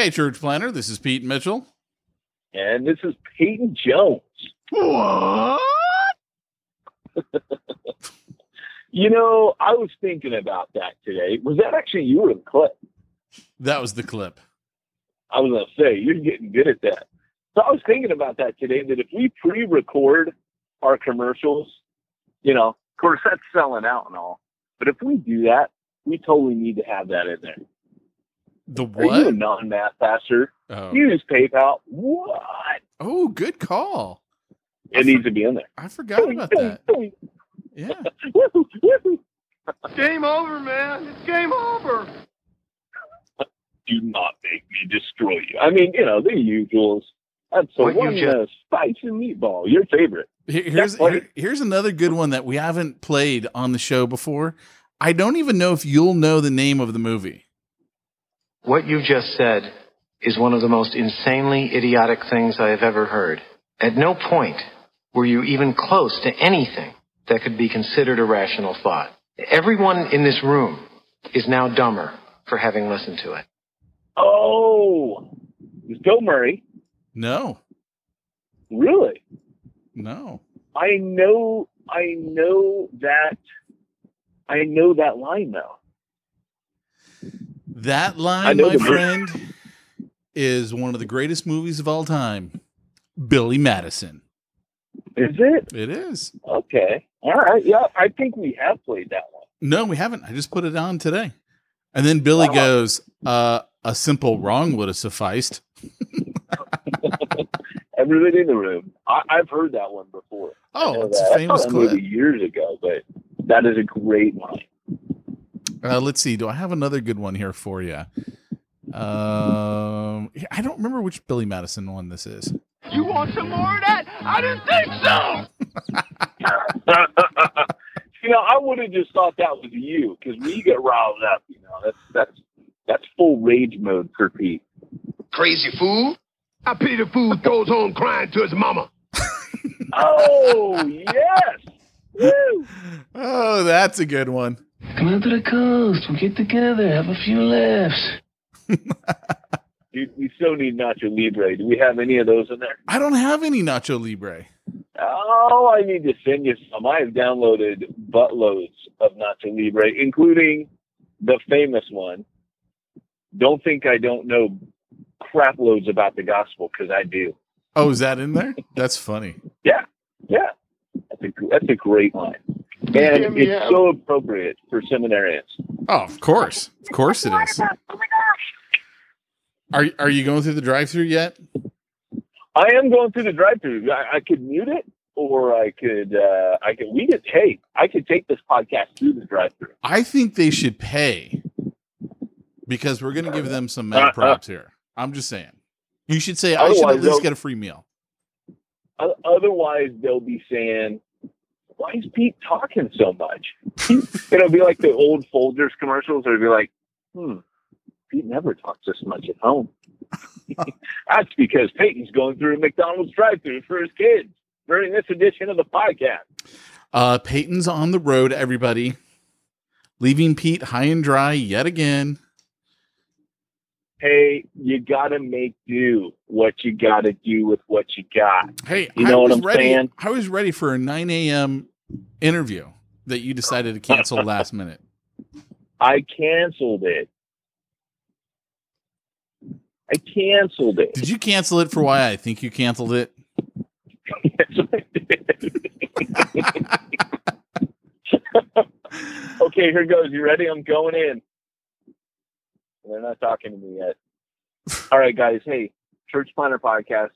Hey, Church planter. this is Pete Mitchell. And this is Peyton Jones. What? you know, I was thinking about that today. Was that actually you or the clip? That was the clip. I was going to say, you're getting good at that. So I was thinking about that today that if we pre record our commercials, you know, of course, that's selling out and all. But if we do that, we totally need to have that in there. The Are you a non math pastor? Oh. Use PayPal. What? oh, good call. It needs to be in there. I forgot about that. Yeah. Woo-hoo, woo-hoo. Game over, man. It's game over. do not make me destroy you. I mean, you know, the usuals. That's the What you one just- uh, spicy meatball, your favorite. Here's here- here's another good one that we haven't played on the show before. I don't even know if you'll know the name of the movie. What you just said is one of the most insanely idiotic things I have ever heard. At no point were you even close to anything that could be considered a rational thought. Everyone in this room is now dumber for having listened to it. Oh, it's Bill Murray. No, Really? no. I know. I know that. I know that line though. That line, my friend, is one of the greatest movies of all time. Billy Madison. Is it? It is. Okay. All right. Yeah, I think we have played that one. No, we haven't. I just put it on today. And then Billy Wow. goes, uh, a simple wrong would have sufficed. Everybody in the room. I, I've heard that one before. Oh, it's that. famous clip. movie years ago, but that is a great line. Uh, let's see. Do I have another good one here for you? Um, I don't remember which Billy Madison one this is. You want some more of that? I didn't think so. you know, I would have just thought that was you because we get riled up. You know, that's that's that's full rage mode for Pete. Crazy fool. I pity the fool goes home crying to his mama. Oh yes, Woo! Oh, that's a good one. Come out to the coast. We'll get together. Have a few laughs. Dude, we so need Nacho Libre. Do we have any of those in there? I don't have any Nacho Libre. Oh, I need to send you some. I have downloaded buttloads of Nacho Libre, including the famous one. Don't think I don't know crap loads about the gospel because I do. Oh, is that in there? That's funny. Yeah, yeah, that's a that's a great line, and Give it's a- so appropriate for seminarians. Oh, of course, of course it is. Are are you going through the drive-through yet? I am going through the drive-through. I, I could mute it, or I could. Uh, I could. We could. Hey, I could take this podcast through the drive-through. I think they should pay because we're going to give them some mad props here. I'm just saying. You should say I should at least get a free meal. Otherwise, they'll be saying, "Why is Pete talking so much?" It'll be like the old Folgers commercials. It'll be like, "Hmm, Pete never talks this much at home." That's because Peyton's going through a McDonald's drive-through for his kids during this edition of the podcast. Uh, Peyton's on the road, everybody. Leaving Pete high and dry yet again. Hey, you gotta make do what you gotta do with what you got. Hey, You know what I'm ready. saying? I was ready for a 9 a.m. interview that you decided to cancel last minute. I canceled it. I canceled it. Did you cancel it for why I think you canceled it? Yes, I did. okay, here goes. You ready? I'm going in. They're not talking to me yet. All right, guys. Hey, Church Planter Podcast.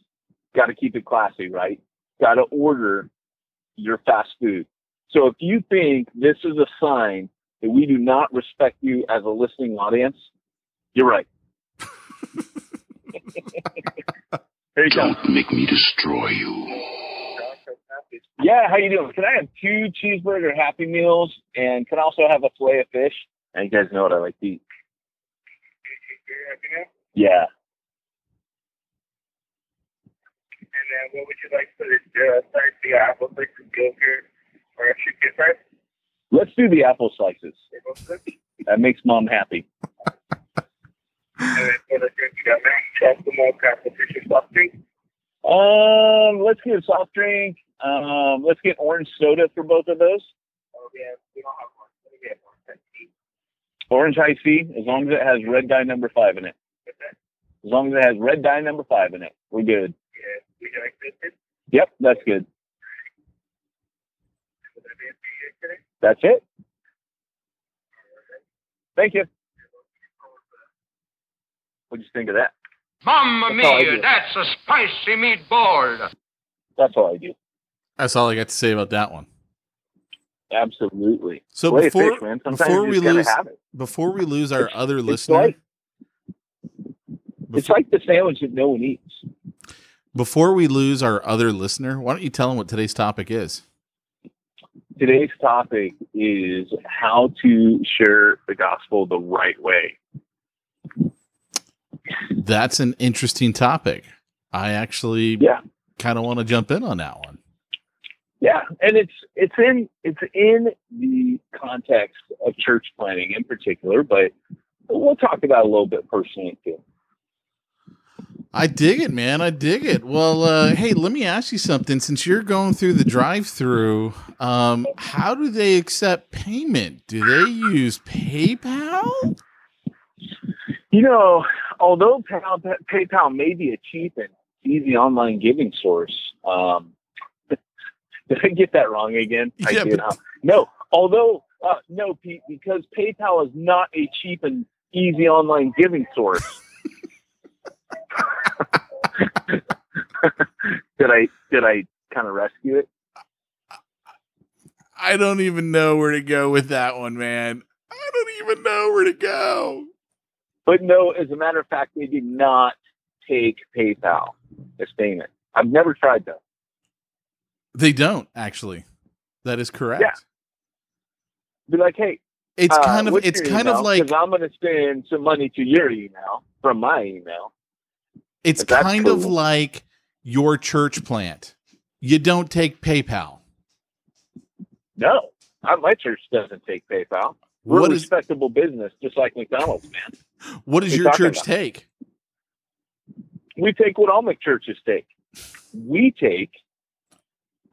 Got to keep it classy, right? Got to order your fast food. So if you think this is a sign that we do not respect you as a listening audience, you're right. Here you. Don't make me destroy you. Yeah, how you doing? Can I have two cheeseburger Happy Meals and can I also have a fillet of fish? And you guys know what I like to eat. Yeah. And then what would you like for the uh, side? The apple slices, yogurt, or a chicken fries? Let's do the apple slices. Good. That makes mom happy. And then for the drink, you got mac, chocolate milk, apple fish, soft drink. Um, let's get a soft drink. Um, let's get orange soda for both of those. Oh, yeah, we don't have one. Let me get one. That's cheap. Orange Hi-C, as long as it has red dye number five in it. As long as it has red dye number five in it, we're good. Yeah, would you? Yep, that's good. Would that be it for you today? That's it. Thank you. What'd you think of that? Mamma That's all I do. mia, that's a spicy meatball. That's all I do. That's all I got to say about that one. Absolutely. So of before fish. Before we lose before we lose our other It's listener, like it's like the sandwich that no one eats. before we lose our other listener, why don't you tell them what today's topic is? Today's topic is how to share the gospel the right way. That's an interesting topic. I actually Yeah. kind of want to jump in on that one. Yeah, and it's it's in it's in the context of church planting in particular, but we'll talk about it a little bit personally too. I dig it, man. I dig it. Well, uh, hey, let me ask you something. Since you're going through the drive-through, um, how do they accept payment? Do they use PayPal? You know, although PayPal, PayPal may be a cheap and easy online giving source, um, did I get that wrong again? I Yeah, did. but-? No, although uh, no, Pete, because PayPal is not a cheap and easy online giving source. did I did I kind of rescue it? I don't even know where to go with that one, man. I don't even know where to go. But no, as a matter of fact, they did not take PayPal as payment. I've never tried that. They don't actually. That is correct. Yeah. Be like, hey, It's uh, kind of it's kind email? of like I'm going to send some money to your email from my email. it's kind of like your church plant. You don't take PayPal. No, my church doesn't take PayPal. We're What a is respectable business, just like McDonald's, man. what does what are you your church about? take? We take what all McChurches take. We take.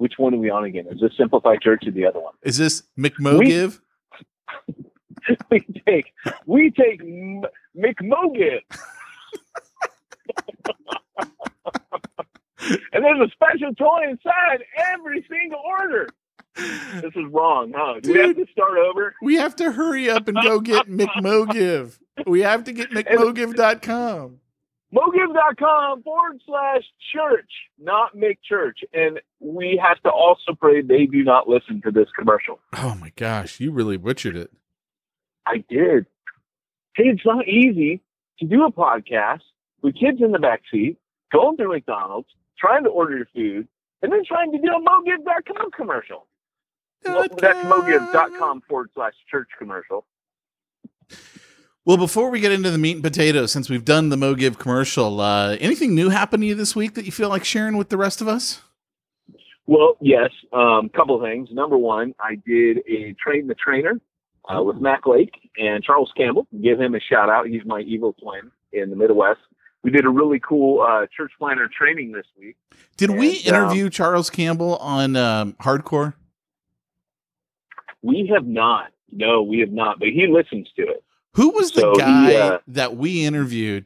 Which one are we on again? Is this Simplified Church or the other one? Is this McMogive? we take. We take M- McMogive. and there's a special toy inside every single order. This is wrong, huh? Do we have to start over? We have to hurry up and go get McMogive. We have to get McMogive.com. mogive.com forward slash church, not make church. And we have to also pray they do not listen to this commercial. Oh my gosh, you really butchered it. I did. Hey, it's not easy to do a podcast with kids in the back seat, going through McDonald's, trying to order your food, and then trying to do a mogive.com commercial. Well, that's mogive.com forward slash church commercial. Well, before we get into the meat and potatoes, since we've done the MoGive commercial, uh, anything new happen to you this week that you feel like sharing with the rest of us? Well, yes, um, couple of things. Number one, I did a train the trainer uh, with Mac Lake and Charles Campbell. Give him a shout out. He's my evil twin in the Midwest. We did a really cool uh, church planter training this week. Did we And, um, interview Charles Campbell on um, Hardcore? We have not. No, we have not. But he listens to it. Who was the So he, guy uh, that we interviewed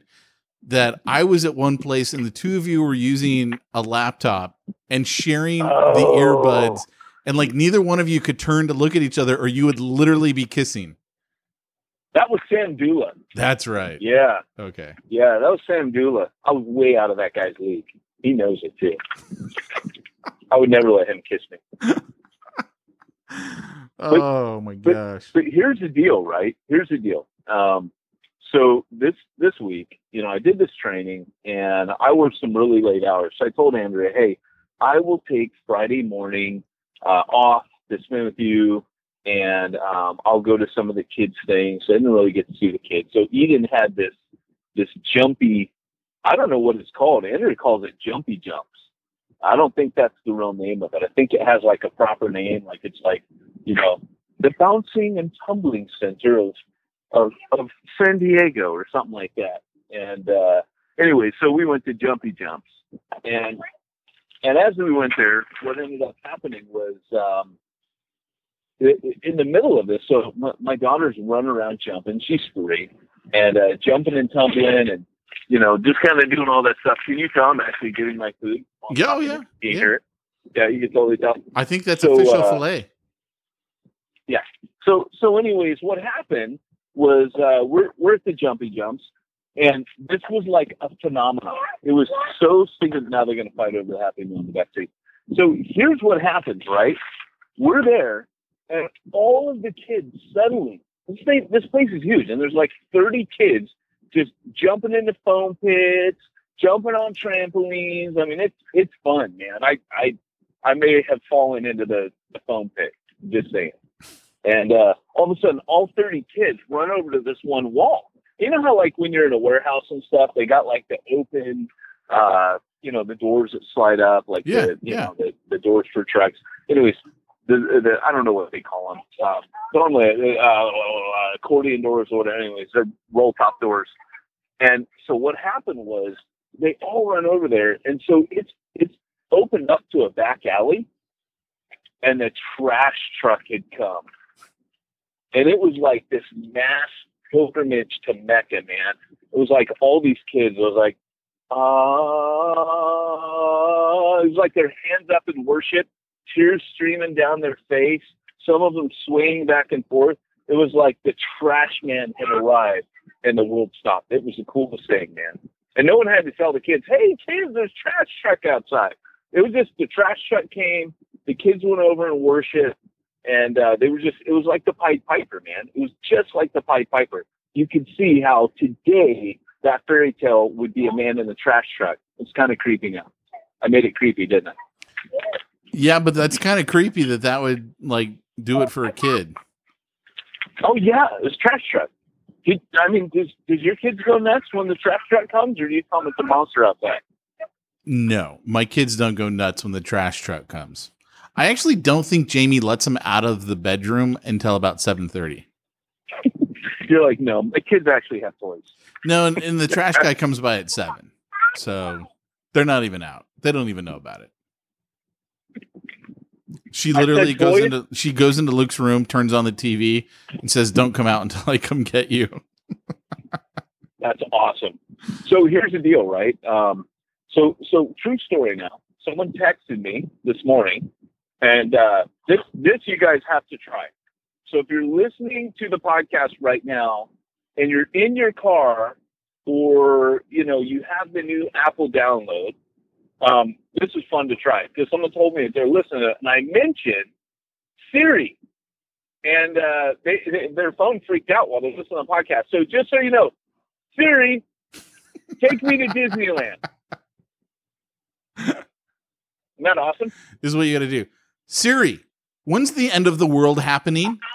that I was at one place and the two of you were using a laptop and sharing the Oh. earbuds and like neither one of you could turn to look at each other or you would literally be kissing. That was Sam Dula. That's right. Yeah, Okay. yeah, that was Sam Dula. I was way out of that guy's league. He knows it too. I would never let him kiss me. oh my but- gosh. But here's the deal, right? Here's the deal. Um, so this this week, you know, I did this training and I worked some really late hours. So I told Andrea, hey, I will take Friday morning uh, off to spend with you, and um, I'll go to some of the kids' things. So I didn't really get to see the kids. So Eden had this this jumpy, I don't know what it's called. Andrea calls it jumpy jumps. I don't think that's the real name of it. I think it has like a proper name, like it's like you know the bouncing and tumbling center of of, of San Diego or something like that. And uh, anyway, so we went to Jumpy Jumps, and and as we went there, what ended up happening was um, in the middle of this. So my, my daughter's running around jumping. She's three, and uh, jumping and tumbling, and you know just kind of doing all that stuff. Can you tell I'm actually getting my food? Yeah, oh, yeah, you yeah. hear it? Yeah, you can totally tell. I think that's So, official uh, filet. Yeah. So so anyways, what happened was uh, we're we're at the jumpy jumps, and this was like a phenomenon. It was so stinking. Now they're going to fight over the happy meal in the back seat. So here's what happens, right? We're there, and all of the kids suddenly this this place is huge, and there's like 30 kids just jumping into foam pits, jumping on trampolines. I mean, it's it's fun, man. I I I may have fallen into the, the foam pit. Just saying. And uh, all of a sudden, all 30 kids run over to this one wall. You know how, like, when you're in a warehouse and stuff, they got like the open, uh, you know, the doors that slide up, like Yeah, the, you yeah. know, the, the doors for trucks. Anyways, the, the I don't know what they call them. Um, normally, uh, uh, accordion doors or whatever. Anyways, they're roll top doors. And so what happened was they all run over there, and so it's it's opened up to a back alley, and the trash truck had come, and it was like this mass pilgrimage to Mecca, man. It was like all these kids. It was like, ah, it was like their hands up in worship, tears streaming down their face. Some of them swaying back and forth. It was like the trash man had arrived and the world stopped. It was the coolest thing, man. And no one had to tell the kids, hey, kids, there's trash truck outside. It was just the trash truck came, the kids went over and worshiped, and uh, they were just, it was like the Pied Piper, man. It was just like the Pied Piper. You could see how today that fairy tale would be a man in the trash truck. It's kind of creeping out. I made it creepy, didn't I? Yeah, but that's kind of creepy that that would like do it for a kid. Oh, yeah, it was trash truck. Did, I mean, does, does your kids go nuts when the trash truck comes, or do you tell them it's a monster outside? No, my kids don't go nuts when the trash truck comes. I actually don't think Jamie lets him out of the bedroom until about seven thirty. You're like, no, my kids actually have toys. No, and, and the trash guy comes by at seven, so they're not even out. They don't even know about it. She literally goes into she goes into Luke's room, turns on the TV, and says, "Don't come out until I come get you." That's awesome. So here's the deal, right? Um, so so true story now. Someone texted me this morning, and uh, this this you guys have to try. So if you're listening to the podcast right now, and you're in your car, or you know you have the new Apple download, um, this is fun to try because someone told me that they're listening to it, and I mentioned Siri, and uh, they, they, their phone freaked out while they're listening to the podcast. So just so you know, Siri, take me to Disneyland. Isn't that awesome? This is what you got to do. Siri, when's the end of the world happening?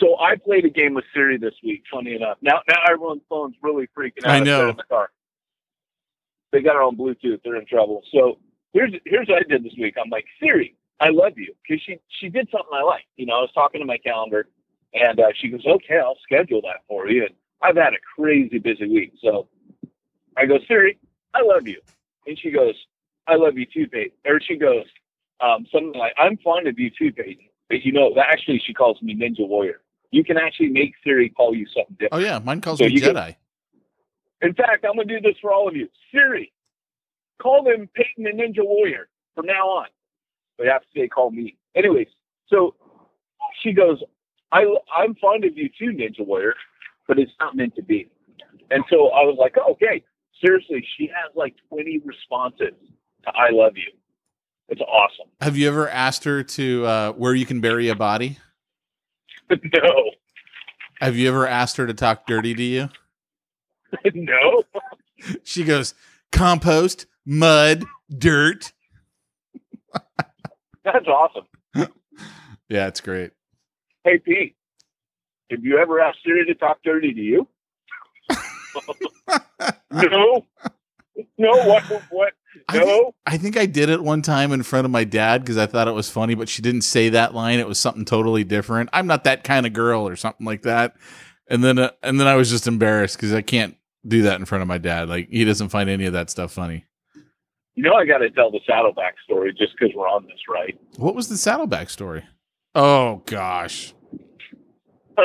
So I played a game with Siri this week. Funny enough, now now everyone's phone's really freaking out. I know. in the car. They got it on Bluetooth. They're in trouble. So here's here's what I did this week. I'm like Siri, I love you because she she did something I like. You know, I was talking to my calendar, and uh, she goes, "Okay, I'll schedule that for you." And I've had a crazy busy week, so I go, Siri, I love you, and she goes, I love you too, Peyton. Or she goes, um, something like, I'm fond of you too, Peyton. But you know, actually, she calls me Ninja Warrior. You can actually make Siri call you something different. Oh yeah, mine calls So me you can- Jedi. In fact, I'm going to do this for all of you. Siri, call them Peyton and Ninja Warrior from now on. They have to say, call me. Anyways, so she goes, I, I'm fond of you too, Ninja Warrior, but it's not meant to be. And so I was like, oh, okay. Seriously, she has like 20 responses I love you. It's awesome. Have you ever asked her to uh, where you can bury a body? no, Have you ever asked her to talk dirty to you? no. She goes, compost, mud, dirt. That's awesome. Yeah, it's great. Hey, Pete, have you ever asked Siri to talk dirty to you? no. No, what? What? I No. I think I did it one time in front of my dad because I thought it was funny, but she didn't say that line. It was something totally different. I'm not that kind of girl or something like that. And then, uh, and then I was just embarrassed because I can't do that in front of my dad. Like he doesn't find any of that stuff funny. You know, I got to tell the Saddleback story just because we're on this, right? What was the Saddleback story? Oh gosh.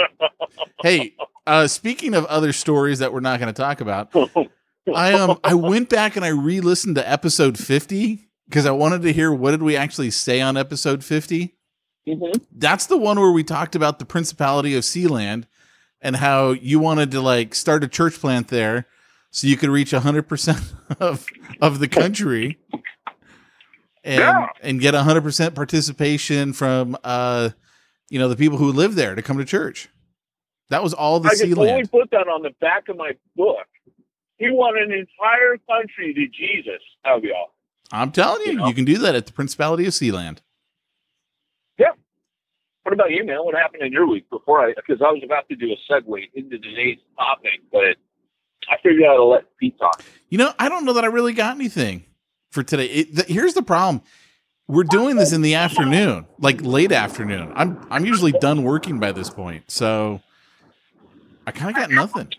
Hey, uh, speaking of other stories that we're not going to talk about, I um I went back and I re-listened to episode 50 because I wanted to hear what did we actually say on episode 50. Mhm. That's the one where we talked about the Principality of Sealand and how you wanted to like start a church plant there so you could reach 100% of of the country and Yeah. and get 100% participation from uh you know the people who live there to come to church. That was all the Sealand. I totally put that on the back of my book. He won an entire country to Jesus. Would be awesome. I'm telling you, You know? you can do that at the Principality of Sealand. Yeah. What about you, man? What happened in your week before I? Because I was about to do a segue into today's topic, but I figured I'd let Pete talk. You know, I don't know that I really got anything for today. It, the, here's the problem: we're doing this in the afternoon, like late afternoon. I'm I'm usually done working by this point, so I kind of got nothing.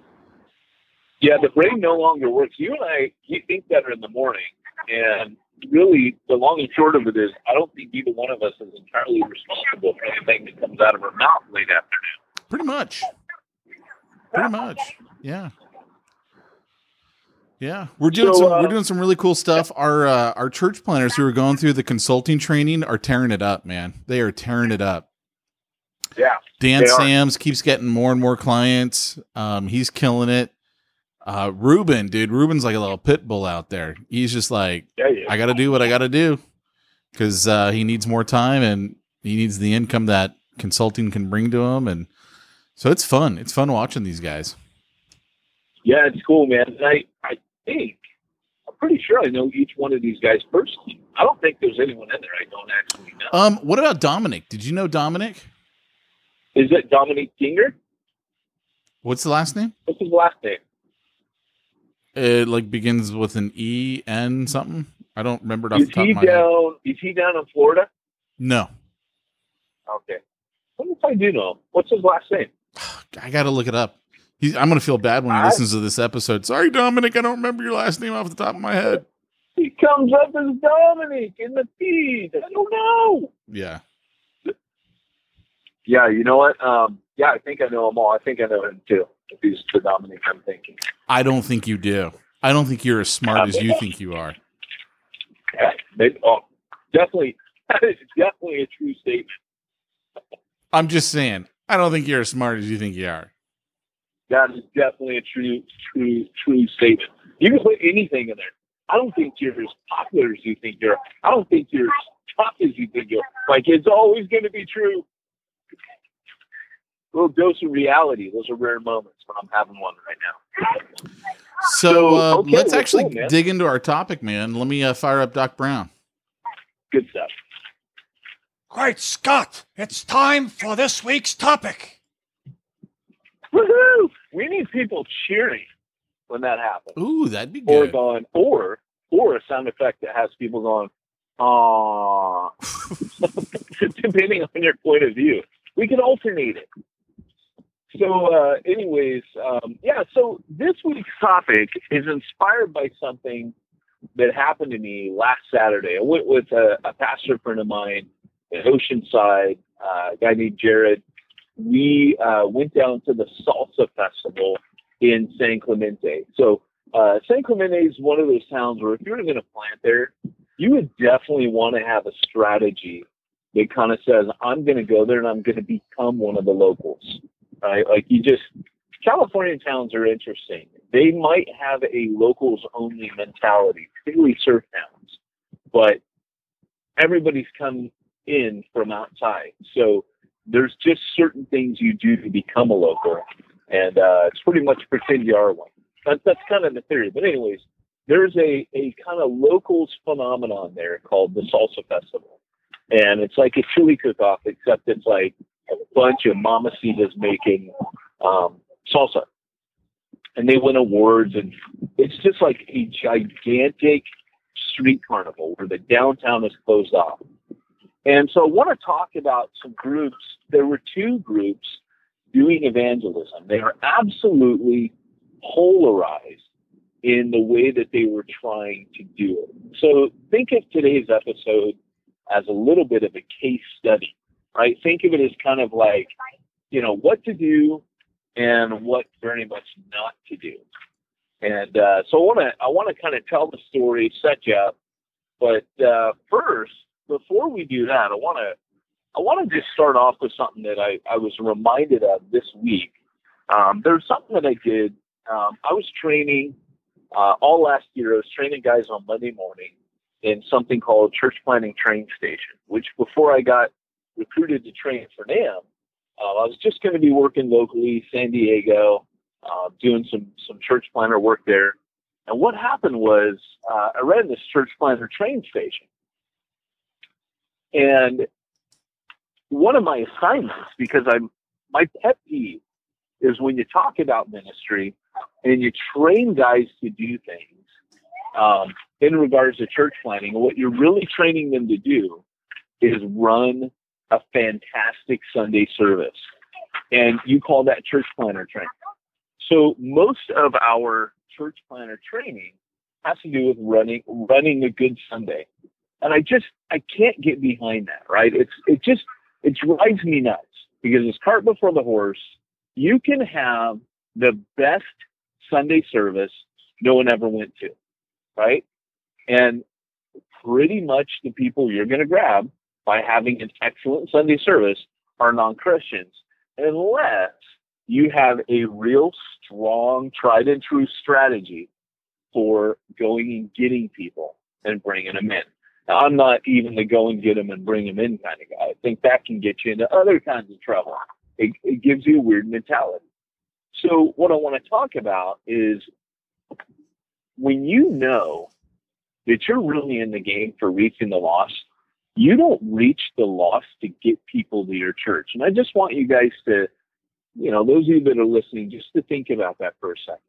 Yeah, the brain no longer works. You and I, you think better in the morning, and really, the long and short of it is, I don't think either one of us is entirely responsible for anything that comes out of our mouth late afternoon. Pretty much. Pretty much. Yeah. Yeah, we're doing So, some uh, we're doing some really cool stuff. Our uh, our church planters who are going through the consulting training are tearing it up, man. They are tearing it up. Yeah, Dan. Sams keeps getting more and more clients. Um, he's killing it. Uh, Ruben, dude, Ruben's like a little pit bull out there. He's just like, yeah, yeah. I got to do what I got to do because uh, he needs more time and he needs the income that consulting can bring to him. And so it's fun. It's fun watching these guys. Yeah, it's cool, man. I, I think, I'm pretty sure I know each one of these guys personally. I don't think there's anyone in there I don't actually know. Um, what about Dominic? Did you know Dominic? Is it Dominic Ginger? What's the last name? What's his last name? It like begins with an E N something. I don't remember it off Is the top he of my head. down? Is he down in Florida? No, Okay. What if I do know? him? What's his last name? I got to look it up. He's, I'm gonna feel bad when he I- listens to this episode. Sorry, Dominic, I don't remember your last name off the top of my head. He comes up as Dominic in the feed. I don't know. Yeah, Yeah, you know what? Um, yeah, I think I know them all. I think I know him too. If the Dominic I'm thinking. I don't think you do. I don't think you're as smart as you think you are. Yeah, maybe, oh, definitely. That is definitely a true statement. I'm just saying. I don't think you're as smart as you think you are. That is definitely a true, true, true statement. You can put anything in there. I don't think you're as popular as you think you're. I don't think you're as tough as you think you're. Like it's always going to be true. A little dose of reality. Those are rare moments, but I'm having one right now. So, So, uh, okay, let's well, actually cool, dig into our topic, man. Let me uh, fire up Doc Brown. Good stuff. Great Scott! It's time for this week's topic. Woohoo! We need people cheering when that happens. Ooh, that'd be good. or going or or a sound effect that has people going ah depending on your point of view we can alternate it so uh anyways um yeah so this week's topic is inspired by something that happened to me last saturday. I went with a, a pastor friend of mine in oceanside uh, a guy named jared. We uh, went down to the salsa festival in san clemente. So uh, San Clemente is one of those towns where if you're going to plant there, you would definitely want to have a strategy that kind of says, I'm going to go there and I'm going to become one of the locals. Right? Like you just, California towns are interesting. They might have a locals only mentality, particularly surf towns, but everybody's come in from outside. So there's just certain things you do to become a local. And uh, it's pretty much pretend you are one. That's that's kind of the theory. But anyways, there's a a kind of locals phenomenon there called the Salsa Festival, and it's like a chili cook-off, except it's like bunch of mamacitas making um, salsa, and they win awards, and it's just like a gigantic street carnival where the downtown is closed off. And so I want to talk about some groups. There were two groups doing evangelism. They are absolutely polarized in the way that they were trying to do it. So think of today's episode as a little bit of a case study, right? Think of it as kind of like, you know, what to do and what very much not to do. And uh, so I want to I want to kind of tell the story, set you up. But uh, first, before we do that, I want to I want to just start off with something that I, I was reminded of this week. Um, there's something that I did. Um, I was training uh, all last year. I was training guys on Monday morning in something called Church Planning Train Station, which before I got recruited to train for NAMB, uh, I was just going to be working locally, San Diego, uh, doing some some church planter work there. And what happened was uh, I ran this church planter train station, and one of my assignments, because I'm my pet peeve is when you talk about ministry and you train guys to do things um, in regards to church planting, what you're really training them to do is run a fantastic Sunday service. And you call that church planter training. So most of our church planter training has to do with running running a good Sunday. And I just I can't get behind that, right? It's it just it drives me nuts because it's cart before the horse. You can have the best Sunday service no one ever went to, right? And pretty much the people you're going to grab by having an excellent Sunday service are non Christians, unless you have a real strong, tried and true strategy for going and getting people and bringing them in. Now, I'm not even the go and get them and bring them in kind of guy. I think that can get you into other kinds of trouble. It, it gives you a weird mentality. So, what I want to talk about is when you know that you're really in the game for reaching the lost, you don't reach the lost to get people to your church. And I just want you guys to, you know, those of you that are listening, just to think about that for a second.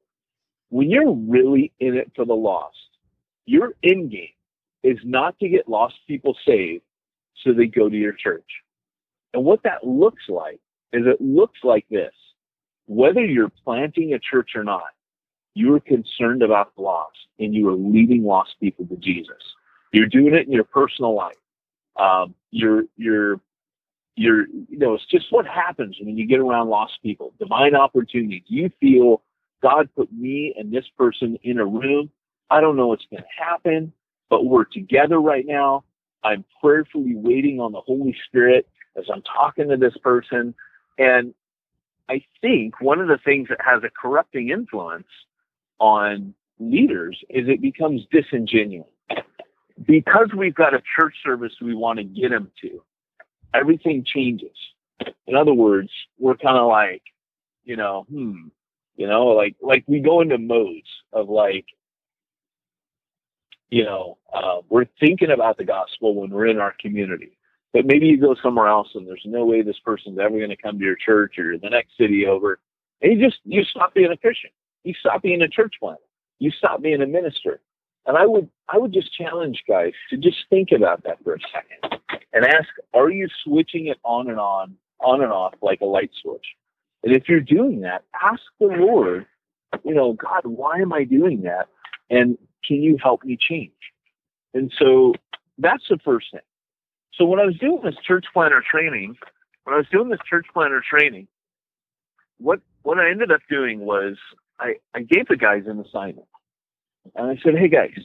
When you're really in it for the lost, your end game is not to get lost people saved so they go to your church. And what that looks like is it looks like this. Whether you're planting a church or not, you are concerned about the lost and you are leading lost people to Jesus. You're doing it in your personal life. Um, you're, you're, you're, you know, it's just what happens when you get around lost people. Divine opportunity. Do You feel God put me and this person in a room. I don't know what's going to happen, but we're together right now. I'm prayerfully waiting on the Holy Spirit as I'm talking to this person. And I think one of the things that has a corrupting influence on leaders is it becomes disingenuous. Because we've got a church service we want to get them to, everything changes. In other words, we're kind of like, you know, hmm, you know, like like we go into modes of like, you know, uh, we're thinking about the gospel when we're in our community. But maybe you go somewhere else and there's no way this person's ever going to come to your church or the next city over. And you just, you stop being a Christian. You stop being a church planter. You stop being a minister. And I would, I would just challenge guys to just think about that for a second and ask, are you switching it on and on, on and off like a light switch? And if you're doing that, ask the Lord, you know, God, why am I doing that? And can you help me change? And so that's the first thing. So when I was doing this church planter training, when I was doing this church planter training, what what I ended up doing was I, I gave the guys an assignment. And I said, hey guys,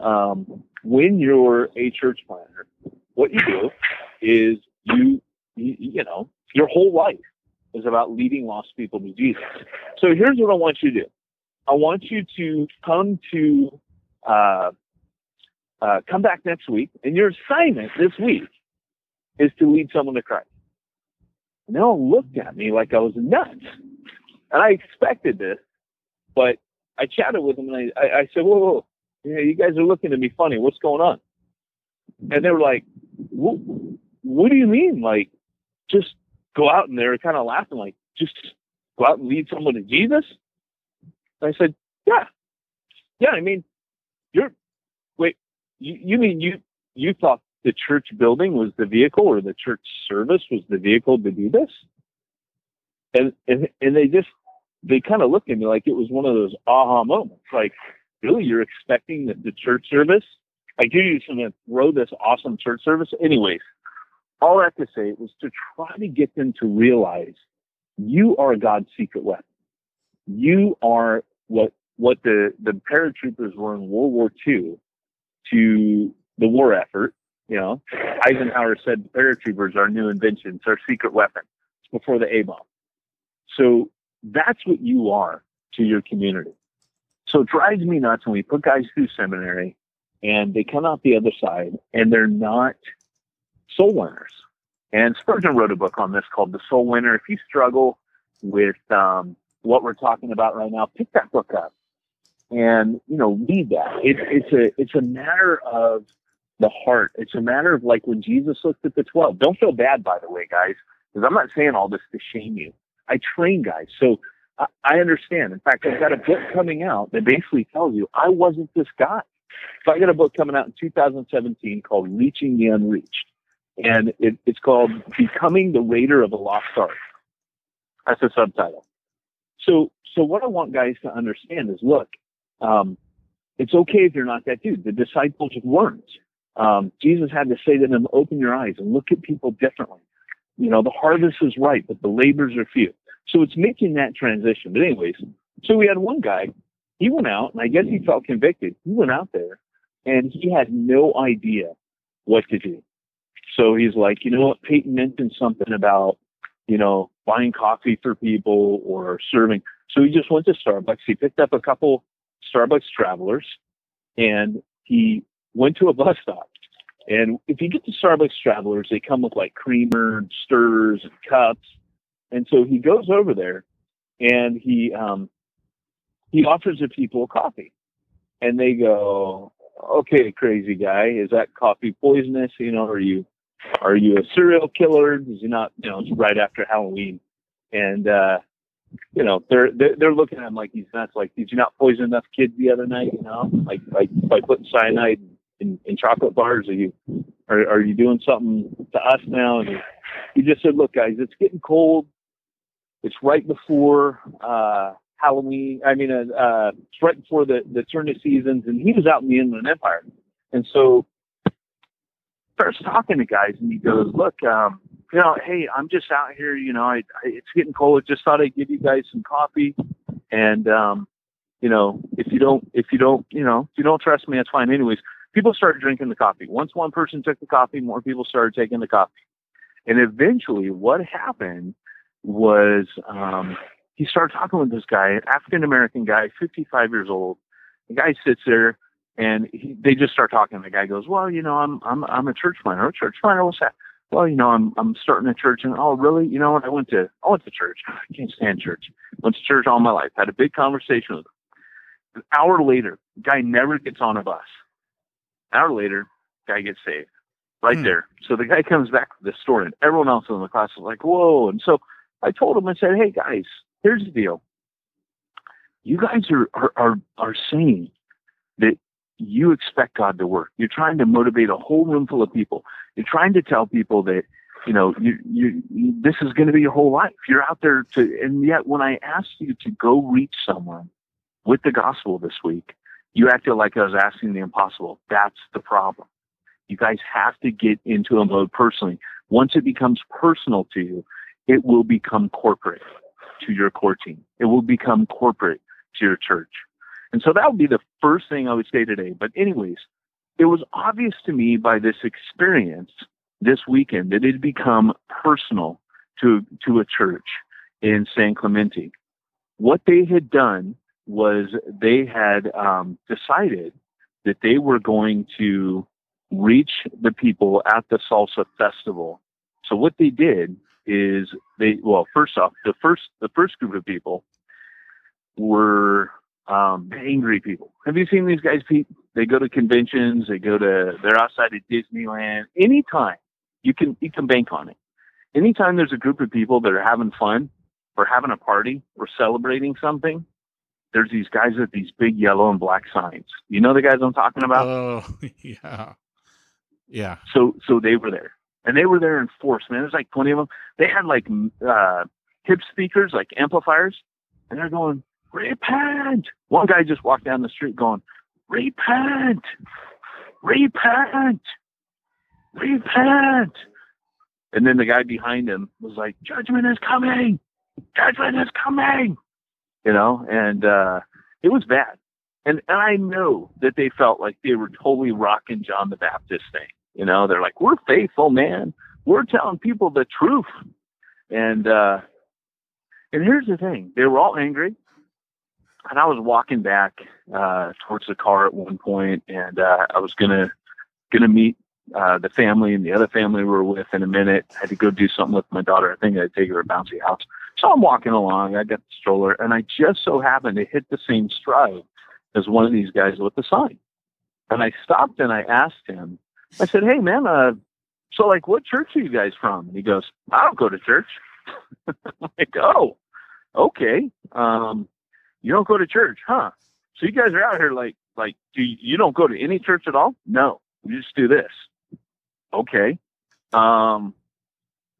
um, when you're a church planter, what you do is you, you, you know, your whole life is about leading lost people to Jesus. So here's what I want you to do. I want you to come to, uh, uh, come back next week, and your assignment this week is to lead someone to Christ. And they all looked at me like I was nuts. And I expected this, but I chatted with them and I, I, I said, whoa, whoa, you, you guys are looking at me funny. What's going on? And they were like, what, what do you mean? Like, just go out and they were kind of laughing, like, just go out and lead someone to Jesus? And I said, yeah. Yeah, I mean, you're, wait, you, you mean you, you thought the church building was the vehicle or the church service was the vehicle to do this? And, and, and they just, they kind of looked at me like it was one of those aha moments. Like, really, you're expecting that the church service, I you're just going to throw this awesome church service? Anyways, all that to say was to try to get them to realize you are God's secret weapon. You are what what the the paratroopers were in World War II to the war effort. You know, Eisenhower said paratroopers are new inventions, our secret weapon before the A bomb. So that's what you are to your community. So it drives me nuts when we put guys through seminary and they come out the other side and they're not soul winners. And Spurgeon wrote a book on this called The Soul Winner. If you struggle with um, what we're talking about right now, pick that book up and you know read that. It, it's a it's a matter of the heart. It's a matter of like when Jesus looked at the twelve. Don't feel bad, by the way, guys, because I'm not saying all this to shame you. I train guys, so I, I understand. In fact, I've got a book coming out that basically tells you I wasn't this guy. So I got a book coming out in 2017 called Reaching the Unreached and it, it's called Becoming the Raider of a Lost Art. That's the subtitle. So, so what I want guys to understand is, look, um, it's okay if you're not that dude. The disciples weren't. Um, Jesus had to say to them, open your eyes and look at people differently. You know, the harvest is ripe, but the labors are few. So it's making that transition. But anyways, so we had one guy, he went out and I guess he felt convicted. He went out there and he had no idea what to do. So he's like, you know what? Peyton mentioned something about, you know, buying coffee for people or serving. So he just went to Starbucks. He picked up a couple Starbucks travelers and he went to a bus stop. And if you get the Starbucks travelers, they come with like creamer stirrers and cups. And so he goes over there and he, um, he offers the people coffee and they go, okay, crazy guy, is that coffee poisonous? You know, are you, are you a serial killer? Is he not, you know, it's right after Halloween. And, uh, you know, they're, they're, they're looking at him like he's nuts. Like, did you not poison enough kids the other night? You know, like, like by putting cyanide in, in chocolate bars, are you, are, are you doing something to us now? And he, he just said, look, guys, it's getting cold. It's right before, uh, Halloween. I mean, uh, uh, it's right before the, the turn of seasons. And he was out in the Inland Empire. And so starts talking to guys and he goes, look, um, you know, hey, I'm just out here, you know, I, I it's getting cold. Just thought I'd give you guys some coffee. And, um, you know, if you don't, if you don't, you know, if you don't trust me, that's fine. Anyways, people started drinking the coffee. Once one person took the coffee, more people started taking the coffee. And eventually what happened was um, he started talking with this guy, an African American guy, 55 years old. The guy sits there and he, they just start talking. The guy goes, "Well, you know, I'm I'm I'm a church planter. A church planter, what's that? Well, you know, I'm I'm starting a church, and oh, really? You know what? I went to I went to church. I can't stand church. Went to church all my life. Had a big conversation with him. An hour later, guy never gets on a bus. An hour later, guy gets saved right Hmm. there. So the guy comes back to the store, and everyone else in the class is like, "Whoa!" And so I told him, I said, "Hey guys, here's the deal. You guys are are are, are saying that you expect God to work. You're trying to motivate a whole room full of people. You're trying to tell people that." You know, you, you, you, this is going to be your whole life. You're out there to, and yet when I asked you to go reach someone with the gospel this week, you acted like I was asking the impossible. That's the problem. You guys have to get into a mode personally. Once it becomes personal to you, it will become corporate to your core team. It will become corporate to your church. And so that would be the first thing I would say today. But anyways, it was obvious to me by this experience this weekend that it had become personal to, to a church in San Clemente. What they had done was they had um, decided that they were going to reach the people at the salsa festival. So what they did is they well first off the first the first group of people were um, angry people. Have you seen these guys, Pete? They go to conventions. They go to they're outside of Disneyland. Anytime you can you can bank on it. Anytime there's a group of people that are having fun or having a party or celebrating something, there's these guys with these big yellow and black signs. You know the guys I'm talking about? Oh, yeah. Yeah. So so they were there, and they were there in force. Man, there's like 20 of them. They had like uh, hip speakers, like amplifiers, and they're going repent. One guy just walked down the street going repent, repent, repent. And then the guy behind him was like, judgment is coming, judgment is coming. You know, and uh, it was bad. And and I know that they felt like they were totally rocking John the Baptist thing. You know, they're like, we're faithful, man. We're telling people the truth. And uh and here's the thing. They were all angry. And I was walking back uh towards the car at one point and uh I was gonna gonna meet uh the family and the other family we were with in a minute. I had to go do something with my daughter. I think I'd take her to bouncy house. So I'm walking along, I got the stroller, and I just so happened to hit the same stride as one of these guys with the sign. And I stopped and I asked him, I said, Hey man, uh, so like what church are you guys from? And he goes, I don't go to church. I'm like, oh, okay. Um, you don't go to church, huh? So you guys are out here like, like, do you, you don't go to any church at all? No, you just do this. Okay. Um,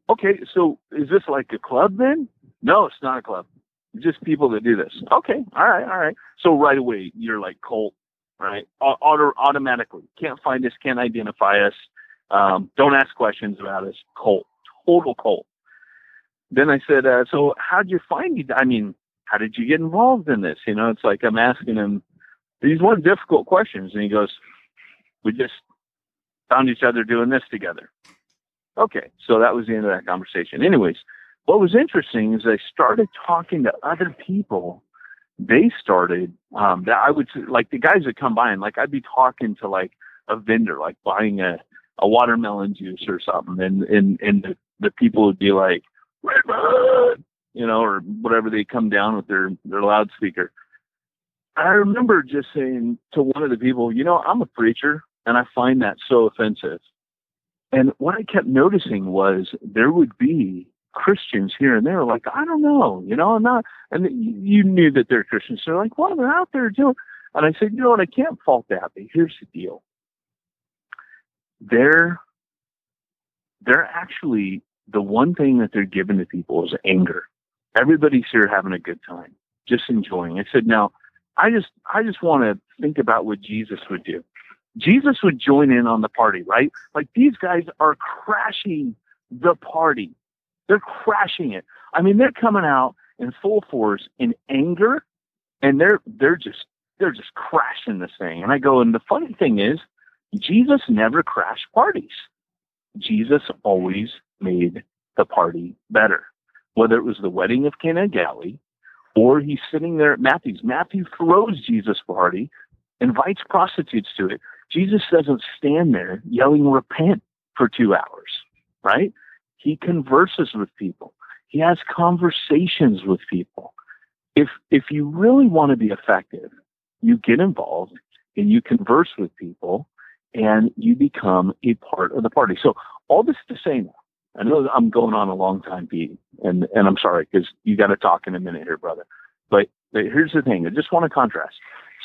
okay. So is this like a club then? No, it's not a club. Just people that do this. Okay. All right. All right. So right away, you're like cult, right? Auto, automatically. Can't find us, can't identify us. Um, don't ask questions about us. Cult. Total cult. Then I said, uh, so how'd you find you? I mean, how did you get involved in this? You know, it's like I'm asking him these weren't difficult questions. And he goes, we just found each other doing this together. Okay. So that was the end of that conversation. Anyways, what was interesting is I started talking to other people. They started um, that I would like the guys that come by and like I'd be talking to like a vendor, like buying a, a watermelon juice or something, and and and the, the people would be like, Redmond, you know, or whatever they come down with their their loudspeaker. I remember just saying to one of the people, you know, I'm a preacher, and I find that so offensive. And what I kept noticing was there would be Christians here and there, like, I don't know, you know, I'm not, and you knew that they're Christians. They're like, well, they're out there doing, and I said, you know what, I can't fault that, but here's the deal. They're, they're actually, the one thing that they're giving to people is anger. Everybody's here having a good time, just enjoying. I said, now, I just, I just want to think about what Jesus would do. Jesus would join in on the party, right? Like these guys are crashing the party. They're crashing it. I mean, they're coming out in full force in anger and they're they're just they're just crashing this thing. And I go, and the funny thing is, Jesus never crashed parties. Jesus always made the party better. whether it was the wedding of Cana Galilee, or he's sitting there at Matthew's. Matthew throws Jesus' party, invites prostitutes to it. Jesus doesn't stand there yelling, repent for two hours, right? He converses with people. He has conversations with people. If, if you really want to be effective, you get involved and you converse with people and you become a part of the party. So all this to say now, I know I'm going on a long time, Pete, and, and I'm sorry because you got to talk in a minute here, brother. But, but here's the thing. I just want to contrast.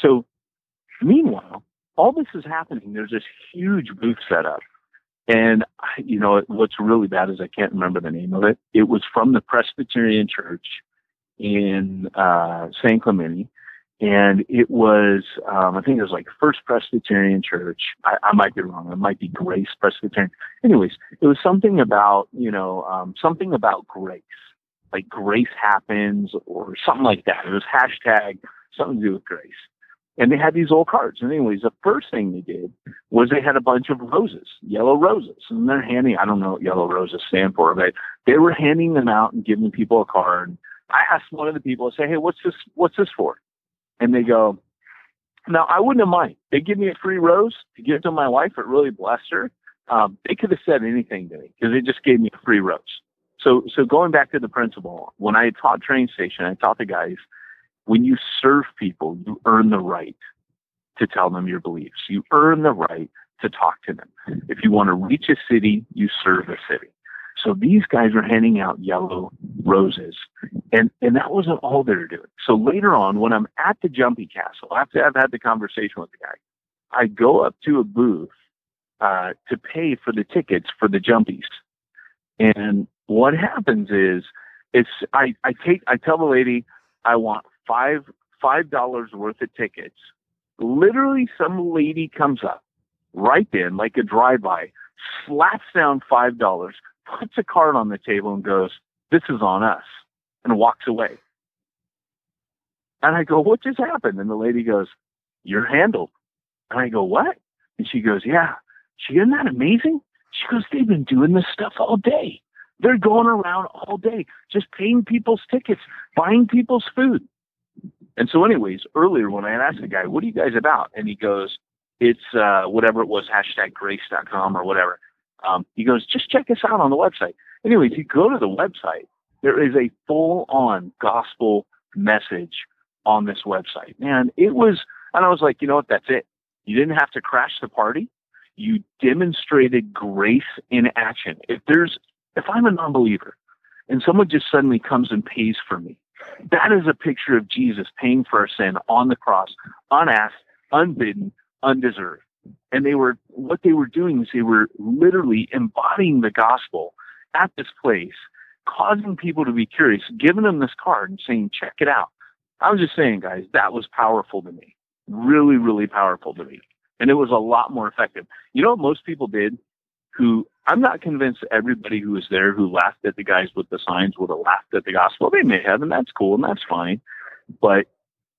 So meanwhile, all this is happening. There's this huge booth set up. And, you know, what's really bad is I can't remember the name of it. It was from the Presbyterian Church in uh, San Clemente and it was um, I think it was like First Presbyterian Church. I, I might be wrong. It might be Grace Presbyterian. Anyways, it was something about you know um, something about grace, like grace happens or something like that. It was hashtag something to do with grace. And they had these old cards. And anyways, the first thing they did was they had a bunch of roses, yellow roses, and they're handing. I don't know what yellow roses stand for, but they were handing them out and giving people a card. I asked one of the people, I say, "Hey, what's this? What's this for?" and they go, now I wouldn't have mind. They give me a free rose to give to my wife. It really blessed her. Um, they could have said anything to me because they just gave me a free rose. So, so going back to the principle, when I taught train station, I taught the guys, when you serve people, you earn the right to tell them your beliefs. You earn the right to talk to them. If you want to reach a city, you serve a city. So these guys are handing out yellow roses. And, and that wasn't all they were doing. So later on, when I'm at the Jumpy Castle, after I've had the conversation with the guy, I go up to a booth, uh, to pay for the tickets for the Jumpies. And what happens is, it's, I, I take, I tell the lady, I want five, five dollars worth of tickets. Literally some lady comes up right then, like a drive-by, slaps down five dollars, puts a card on the table and goes, This is on us, and walks away. And I go, What just happened? And the lady goes, You're handled. And I go, What? And she goes, Yeah. She isn't that amazing? She goes, They've been doing this stuff all day. They're going around all day, just paying people's tickets, buying people's food. And so, anyways, earlier when I asked the guy, What are you guys about? And he goes, It's uh, whatever it was, hashtag grace.com or whatever. Um, he goes, just check us out on the website. Anyways, you go to the website, there is a full on gospel message on this website. Man, it was, and I was like, you know what? That's it. You didn't have to crash the party. You demonstrated grace in action. If there's, if I'm a non-believer and someone just suddenly comes and pays for me, that is a picture of Jesus paying for our sin on the cross, unasked, unbidden, undeserved. And they were what they were doing is they were literally embodying the gospel at this place causing people to be curious giving them this card and saying check it out. I was just saying guys that was powerful to me. Really really powerful to me. And it was a lot more effective. You know what most people did who i'm not convinced everybody who was there who laughed at the guys with the signs would have laughed at the gospel they may have and that's cool and that's fine but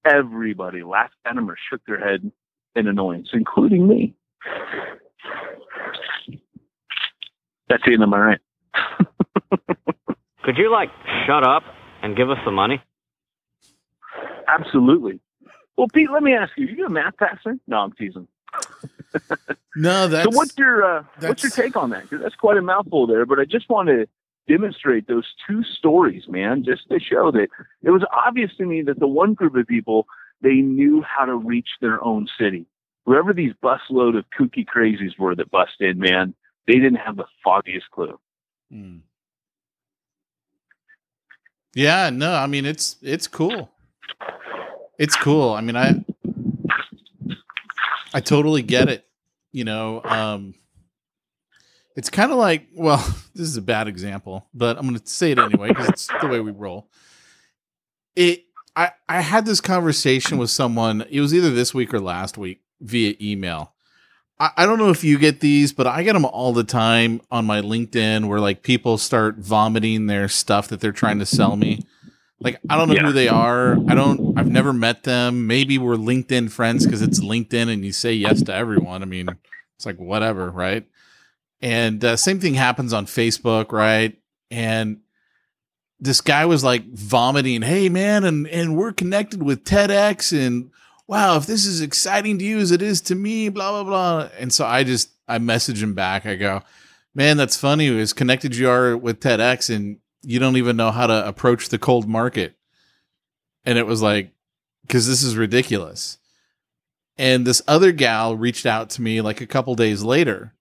everybody laughed at them or shook their head in annoyance, including me. That's the end of my rant. Could you like shut up and give us the money? Absolutely. Well, Pete, let me ask you: you a math pastor? No, I'm teasing. No, that's. So, what's your uh, what's your take on that? Because that's quite a mouthful there. But I just want to demonstrate those two stories, man, just to show that it was obvious to me that the one group of people they knew how to reach their own city. Whoever these busload of kooky crazies were that busted, in, man, they didn't have the foggiest clue. Hmm. Yeah, no, I mean it's it's cool. It's cool. I mean, I I totally get it. You know, um it's kind of like, well, this is a bad example, but I'm going to say it anyway because it's the way we roll. It I, I had this conversation with someone. It was either this week or last week via email. I, I don't know if you get these, but I get them all the time on my LinkedIn where like people start vomiting their stuff that they're trying to sell me. Like I don't know yeah. who they are. I don't. I've never met them. Maybe we're LinkedIn friends because it's LinkedIn and you say yes to everyone. I mean, it's like whatever, right? And uh, same thing happens on Facebook, right? And this guy was like vomiting, "Hey man, and and we're connected with TEDx and wow, if this is exciting to you as it is to me, blah blah blah." And so I just I message him back. I go, "Man, that's funny. As connected you are with TEDx and you don't even know how to approach the cold market." And it was like cuz this is ridiculous. And this other gal reached out to me like a couple days later.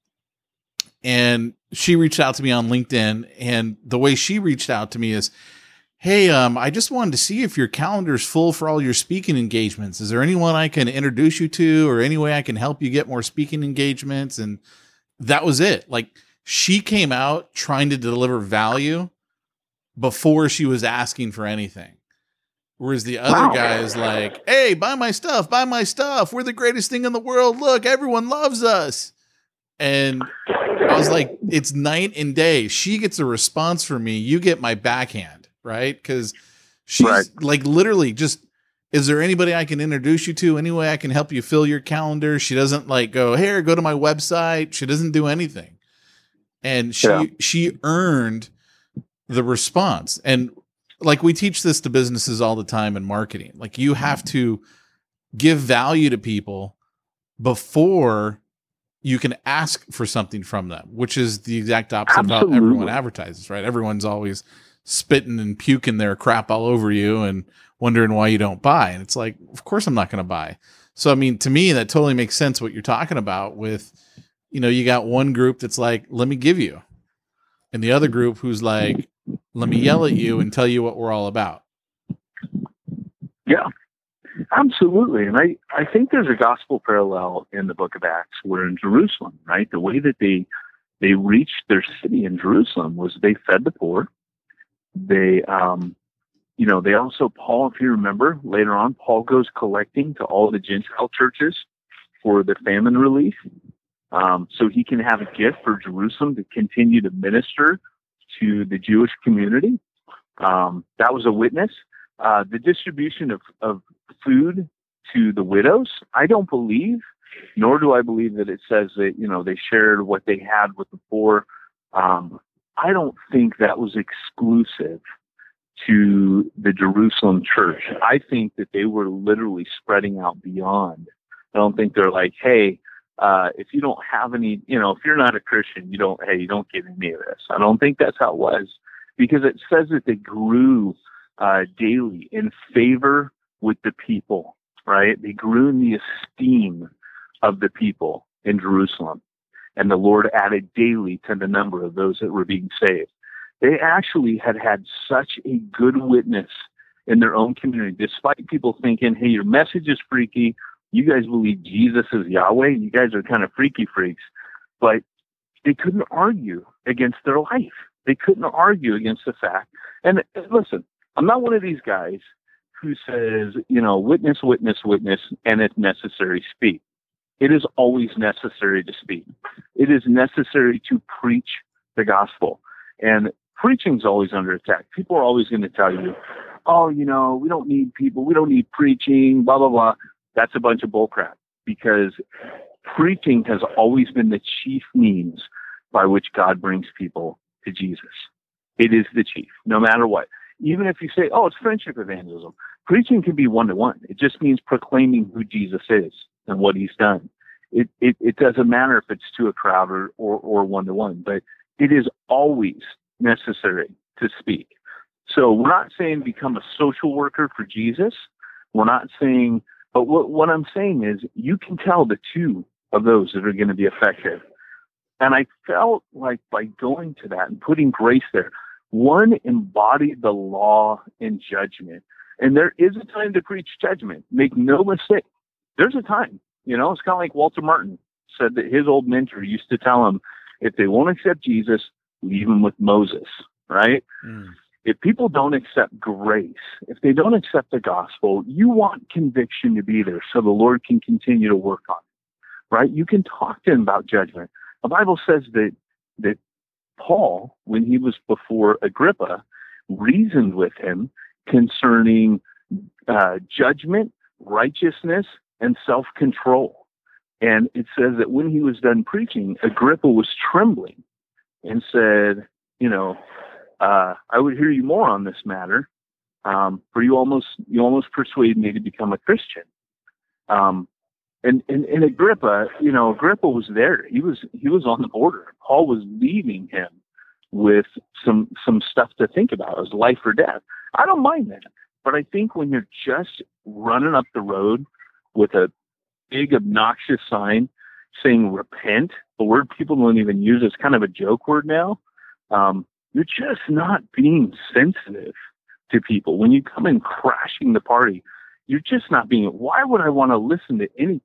And she reached out to me on LinkedIn. And the way she reached out to me is, Hey, um, I just wanted to see if your calendar's full for all your speaking engagements. Is there anyone I can introduce you to or any way I can help you get more speaking engagements? And that was it. Like she came out trying to deliver value before she was asking for anything. Whereas the other Wow. guy is like, hey, buy my stuff, buy my stuff. We're the greatest thing in the world. Look, everyone loves us. And I was like, it's night and day. She gets a response from me. You get my backhand, right? Because she's Right. like literally just, is there anybody I can introduce you to? Any way I can help you fill your calendar? She doesn't like go, here, go to my website. She doesn't do anything. And she Yeah. she earned the response. And like we teach this to businesses all the time in marketing. Like you have mm-hmm. to give value to people before you can ask for something from them, which is the exact opposite of how everyone advertises, right? Everyone's always spitting and puking their crap all over you and wondering why you don't buy. And it's like, of course I'm not going to buy. So I mean, to me, that totally makes sense what you're talking about with, you know, you got one group that's like, let me give you. And the other mm-hmm. group who's like, let me yell at you and tell you what we're all about. Yeah, absolutely. And I, I think there's a gospel parallel in the book of Acts where in Jerusalem, right, the way that they they reached their city in Jerusalem was they fed the poor. They um you know, they also Paul, if you remember, later on, Paul goes collecting to all the Gentile churches for the famine relief. Um, so he can have a gift for Jerusalem to continue to minister to the Jewish community. Um, that was a witness. Uh, the distribution of, of food to the widows, I don't believe, nor do I believe that it says that, you know, they shared what they had with the poor. Um, I don't think that was exclusive to the Jerusalem church. I think that they were literally spreading out beyond. I don't think they're like, hey, uh, if you don't have any, you know, if you're not a Christian, you don't, hey, you don't get any of this. I don't think that's how it was because it says that they grew uh, daily in favor with the people, right? They grew in the esteem of the people in Jerusalem. And the Lord added daily to the number of those that were being saved. They actually had had such a good witness in their own community, despite people thinking, hey, your message is freaky. You guys believe Jesus is Yahweh. You guys are kind of freaky freaks. But they couldn't argue against their life. They couldn't argue against the fact. And uh, listen, I'm not one of these guys who says, you know, witness, witness, witness, and if necessary, speak. It is always necessary to speak. It is necessary to preach the gospel. And preaching's always under attack. People are always going to tell you, oh, you know, we don't need people. We don't need preaching, blah, blah, blah. That's a bunch of bullcrap because preaching has always been the chief means by which God brings people to Jesus. It is the chief, no matter what. Even if you say, oh, it's friendship evangelism, preaching can be one to one. It just means proclaiming who Jesus is and what he's done. It, it, it doesn't matter if it's to a crowd or, or, one to one, but it is always necessary to speak. So we're not saying become a social worker for Jesus. We're not saying, but what, what I'm saying is you can tell the two of those that are going to be effective. And I felt like by going to that and putting grace there, one embodied the law and judgment. And there is a time to preach judgment. Make no mistake. There's a time. You know, it's kind of like Walter Martin said that his old mentor used to tell him, if they won't accept Jesus, leave them with Moses, right? Mm. If people don't accept grace, if they don't accept the gospel, you want conviction to be there so the Lord can continue to work on it, right? You can talk to him about judgment. The Bible says that, that Paul, when he was before Agrippa, reasoned with him concerning uh, judgment, righteousness, and self control. And it says that when he was done preaching, Agrippa was trembling and said, You know, uh, I would hear you more on this matter. Um, for you almost you almost persuade me to become a Christian. Um, and, and and Agrippa, you know, Agrippa was there. He was he was on the border. Paul was leaving him with some some stuff to think about, his life or death. I don't mind that, but I think when you're just running up the road with a big obnoxious sign saying repent, the word people don't even use as kind of a joke word now. Um, you're just not being sensitive to people. When you come in crashing the party, you're just not being. Why would I want to listen to any?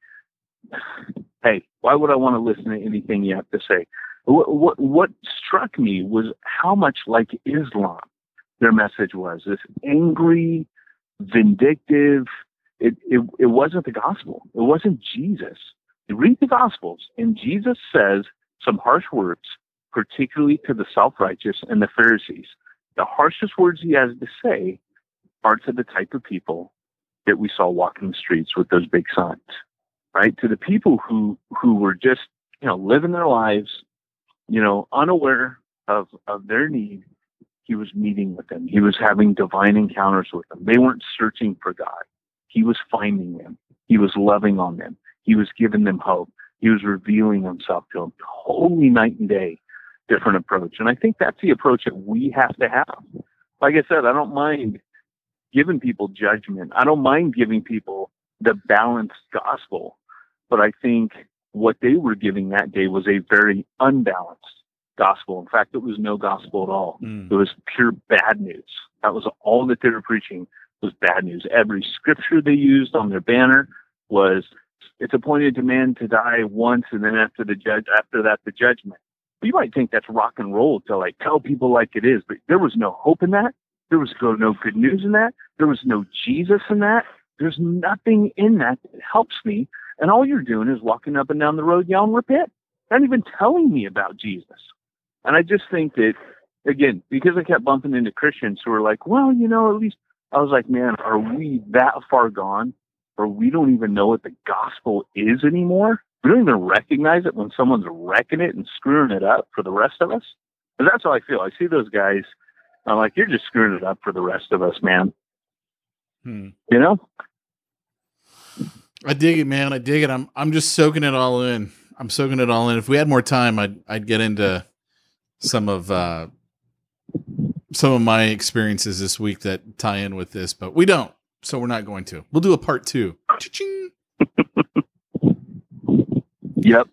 Hey, why would I want to listen to anything you have to say? What, what, what struck me was how much like Islam their message was. This angry, vindictive. It, it, it wasn't the gospel. It wasn't Jesus. You read the gospels, and Jesus says some harsh words, particularly to the self-righteous and the Pharisees. The harshest words he has to say are to the type of people that we saw walking the streets with those big signs, right? To the people who who were just you know living their lives, you know, unaware of of their need. He was meeting with them. He was having divine encounters with them. They weren't searching for God. He was finding them. He was loving on them. He was giving them hope. He was revealing himself to them. Totally night and day different approach. And I think that's the approach that we have to have. Like I said, I don't mind giving people judgment. I don't mind giving people the balanced gospel. But I think what they were giving that day was a very unbalanced gospel. In fact, it was no gospel at all. Mm. It was pure bad news. That was all that they were preaching was bad news. Every scripture they used on their banner was it's appointed to man to die once and then after the judge after that the judgment. You might think that's rock and roll to like tell people like it is, but there was no hope in that. There was no good news in that. There was no Jesus in that. There's nothing in that that helps me. And all you're doing is walking up and down the road yelling repent. Not even telling me about Jesus. And I just think that again, because I kept bumping into Christians who were like, well, you know, at least I was like, man, are we that far gone or we don't even know what the gospel is anymore? We don't even recognize it when someone's wrecking it and screwing it up for the rest of us. And that's how I feel. I see those guys. I'm like, you're just screwing it up for the rest of us, man. Hmm. You know? I dig it, man. I dig it. I'm I'm just soaking it all in. I'm soaking it all in. If we had more time, I'd I'd get into some of uh some of my experiences this week that tie in with this, but we don't. So we're not going to. We'll do a part two. Cha-ching. Yep.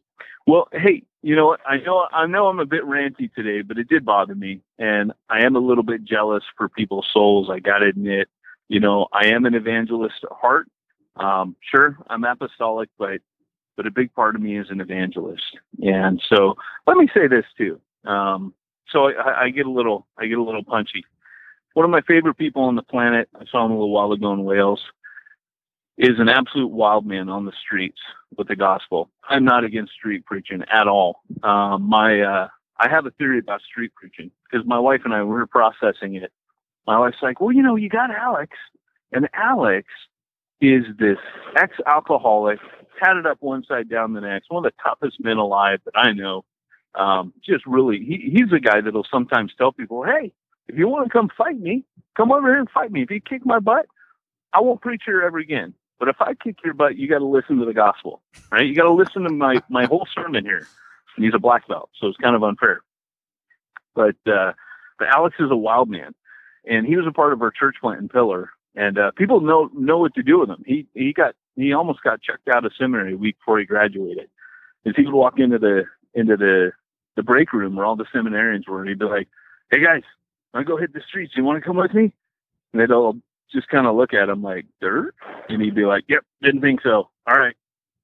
Well, hey, you know what? I know I know I'm a bit ranty today, but it did bother me, and I am a little bit jealous for people's souls. I got to admit, you know, I am an evangelist at heart. Um, sure, I'm apostolic, but but a big part of me is an evangelist, and so let me say this too. Um, so I, I get a little I get a little punchy. One of my favorite people on the planet, I saw him a little while ago in Wales, is an absolute wild man on the streets with the gospel. I'm not against street preaching at all. Um, my uh, I have a theory about street preaching because my wife and I we were processing it. My wife's like, well, you know, you got Alex, and Alex is this ex-alcoholic, tatted up one side down the next, one of the toughest men alive that I know. Um, just really, he, he's a guy that'll sometimes tell people, hey, if you want to come fight me, come over here and fight me. If you kick my butt, I won't preach here ever again. But if I kick your butt, you got to listen to the gospel, right? You got to listen to my my whole sermon here. And he's a black belt, so it's kind of unfair. But uh, but Alex is a wild man, and he was a part of our church plant in Pillar, and uh, people know know what to do with him. He he got he almost got checked out of seminary a week before he graduated. Is he would walk into the into the the break room where all the seminarians were, and he'd be like, "Hey guys, to go hit the streets? You want to come with me?" And they'd all just kind of look at him like dirt, and he'd be like, "Yep, didn't think so. All right,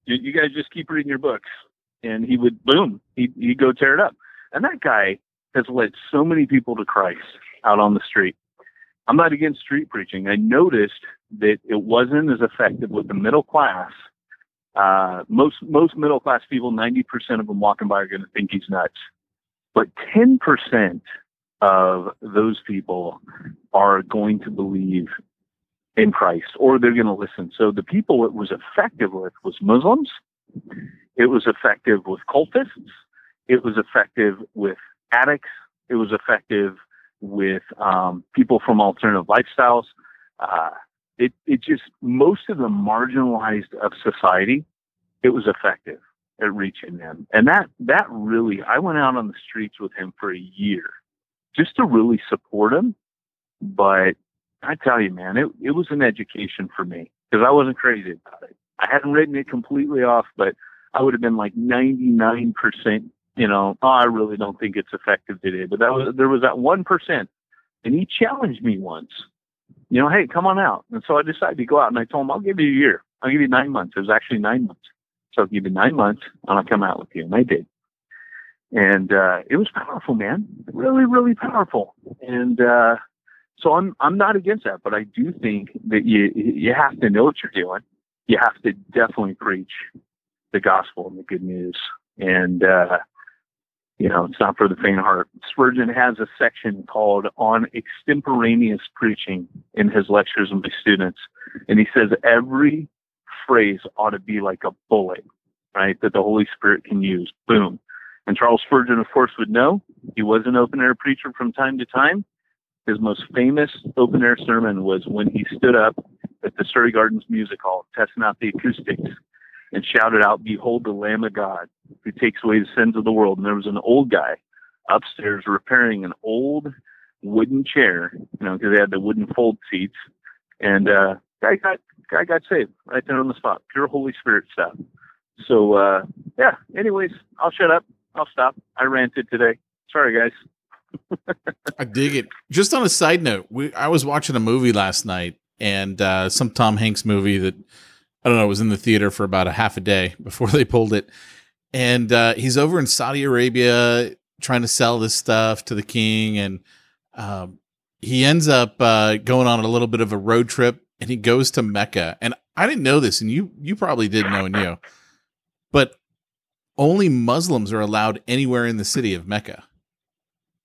you, you guys just keep reading your books." And he would boom, he he'd go tear it up. And that guy has led so many people to Christ out on the street. I'm not against street preaching. I noticed that it wasn't as effective with the middle class. Uh, most most middle class people, 90% of them walking by are going to think he's nuts. But 10% of those people are going to believe in Christ or they're going to listen. So the people it was effective with was Muslims. It was effective with cultists. It was effective with addicts. It was effective with um, people from alternative lifestyles. Uh, it, it just, most of the marginalized of society, it was effective at reaching them. And that, that really, I went out on the streets with him for a year just to really support him. But I tell you, man, it, it was an education for me because I wasn't crazy about it. I hadn't written it completely off, but I would have been like 99%, you know, oh, I really don't think it's effective today. But that was, there was that 1%. And he challenged me once, you know, hey, come on out. And so I decided to go out and I told him, I'll give you a year. I'll give you nine months. It was actually nine months. So I'll give you nine months and I'll come out with you. And I did. And, uh, it was powerful, man. Really, really powerful. And, uh, so I'm, I'm not against that, but I do think that you, you have to know what you're doing. You have to definitely preach the gospel and the good news. And, uh, you know, it's not for the faint heart. Spurgeon has a section called on extemporaneous preaching in his lectures with students. And he says every phrase ought to be like a bullet, right? That the Holy Spirit can use. Boom. And Charles Spurgeon, of course, would know he was an open air preacher from time to time. His most famous open air sermon was when he stood up at the Surrey Gardens Music Hall, testing out the acoustics, and shouted out, Behold the Lamb of God who takes away the sins of the world. And there was an old guy upstairs repairing an old wooden chair, you know, because they had the wooden fold seats. And uh guy got guy got saved right there on the spot. Pure Holy Spirit stuff. So uh yeah, anyways, I'll shut up. I'll stop. I ranted today. Sorry guys. I dig it. Just on a side note, we I was watching a movie last night and uh, some Tom Hanks movie that I don't know was in the theater for about a half a day before they pulled it, and uh, he's over in Saudi Arabia trying to sell this stuff to the king, and um, he ends up uh, going on a little bit of a road trip, and he goes to Mecca, and I didn't know this, and you you probably did know, and you, but only Muslims are allowed anywhere in the city of Mecca.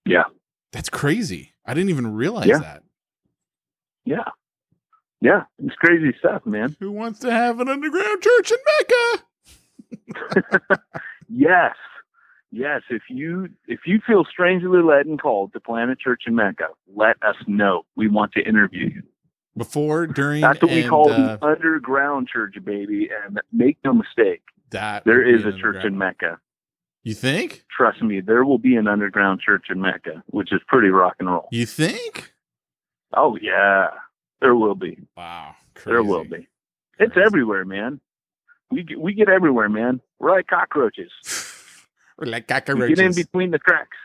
Yeah. That's crazy. I didn't even realize Yeah. that. Yeah. Yeah. It's crazy stuff, man. Who wants to have an underground church in Mecca? Yes. Yes. If you if you feel strangely led and called to plant a church in Mecca, let us know. We want to interview you. Before, during, That's what we call uh, the underground church, baby. And make no mistake, that there is a church in. Mecca. You think? Trust me, there will be an underground church in Mecca, which is pretty rock and roll. You think? Oh yeah, there will be. Wow. There will be. It's everywhere, man. We get, we get everywhere, man. We're like cockroaches. We're like We get in between the cracks.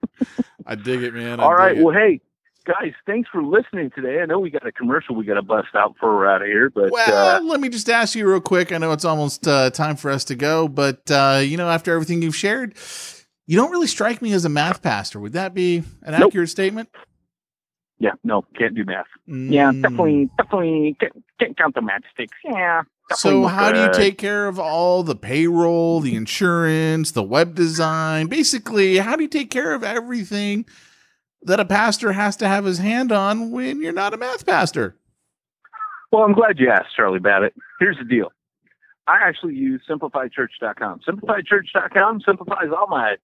I dig it, man. I All right. it. Well, hey, guys, thanks for listening today. I know we got a commercial we got to bust out before we're out of here, but Well, uh, let me just ask you real quick. I know it's almost uh, time for us to go, but uh, you know, after everything you've shared, you don't really strike me as a math pastor. Would that be an Nope. accurate statement? yeah, no, can't do math. Yeah, Mm. definitely, definitely can't, can't count the matchsticks. Yeah. So, definitely how do you take care of all the payroll, the insurance, the web design? Basically, how do you take care of everything that a pastor has to have his hand on when you're not a math pastor? Well, I'm glad you asked, Charlie Babbitt. Here's the deal. I actually use simplifiedchurch.com. Simplifiedchurch.com simplifies all my,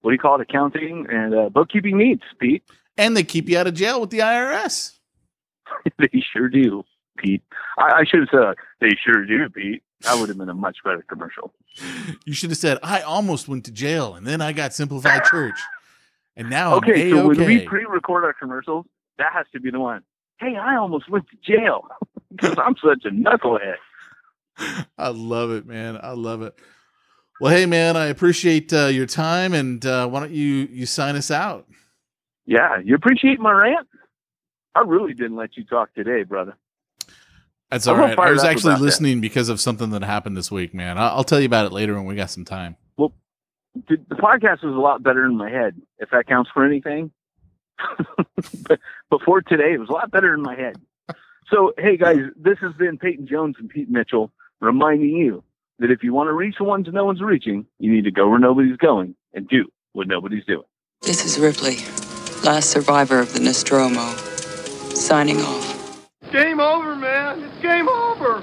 what do you call it, accounting and uh, bookkeeping needs, Pete. And they keep you out of jail with the IRS. they sure do, Pete. I, I should have said, they sure do, Pete. That would have been a much better commercial. You should have said, I almost went to jail and then I got Simplified Church. And now okay, so when we pre-record our commercials, that has to be the one. Hey, I almost went to jail because I'm such a knucklehead. I love it, man. I love it. Well, hey, man, I appreciate uh, your time, and uh, why don't you you sign us out? Yeah, you appreciate my rant? I really didn't let you talk today, brother. That's I'm right. I was actually about that. listening because of something that happened this week, man. I'll, I'll tell you about it later when we got some time. The, the podcast was a lot better in my head, if that counts for anything. but before today, it was a lot better in my head. So, hey guys, this has been Peyton Jones and Pete Mitchell reminding you that if you want to reach the ones no one's reaching, you need to go where nobody's going and do what nobody's doing. This is Ripley, last survivor of the Nostromo. Signing off. Game over, man. It's game over.